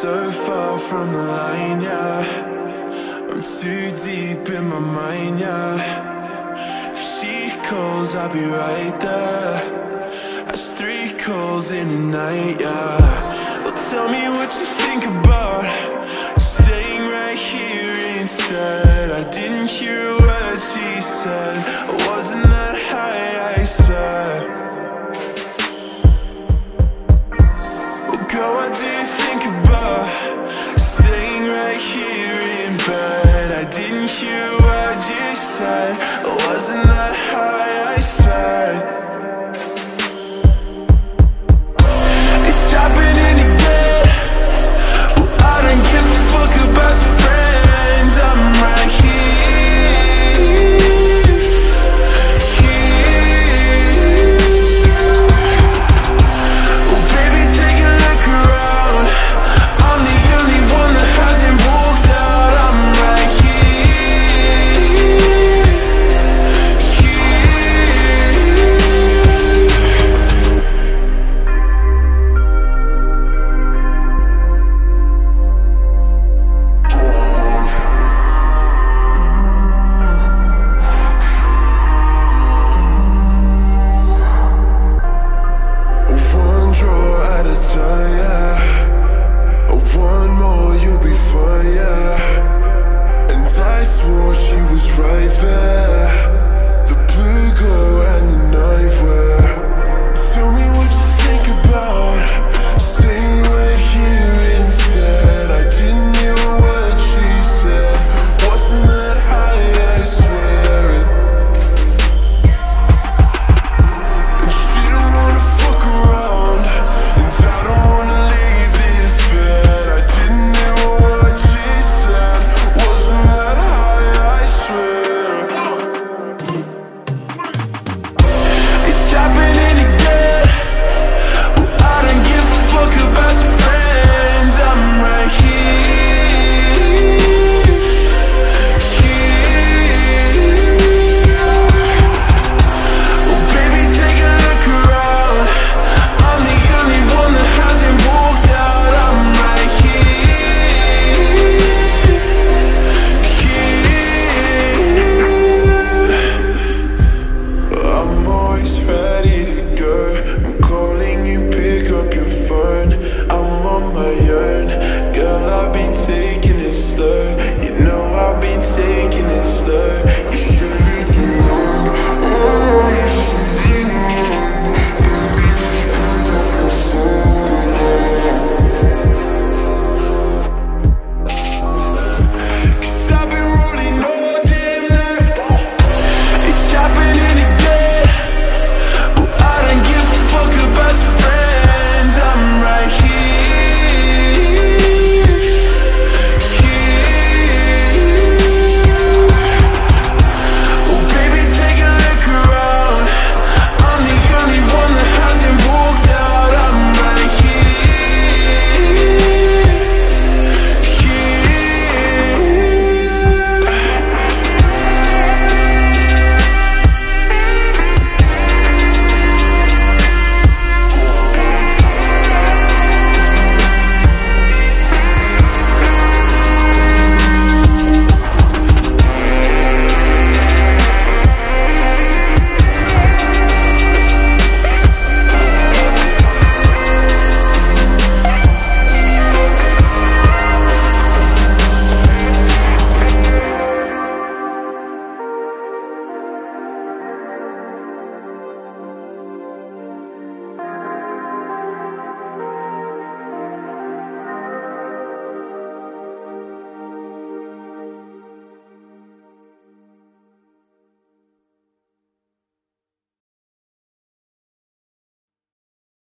So far from the line, yeah. I'm too deep in my mind, yeah. If she calls, I'll be right there. That's three calls in a night, yeah. Well, tell me what you think about.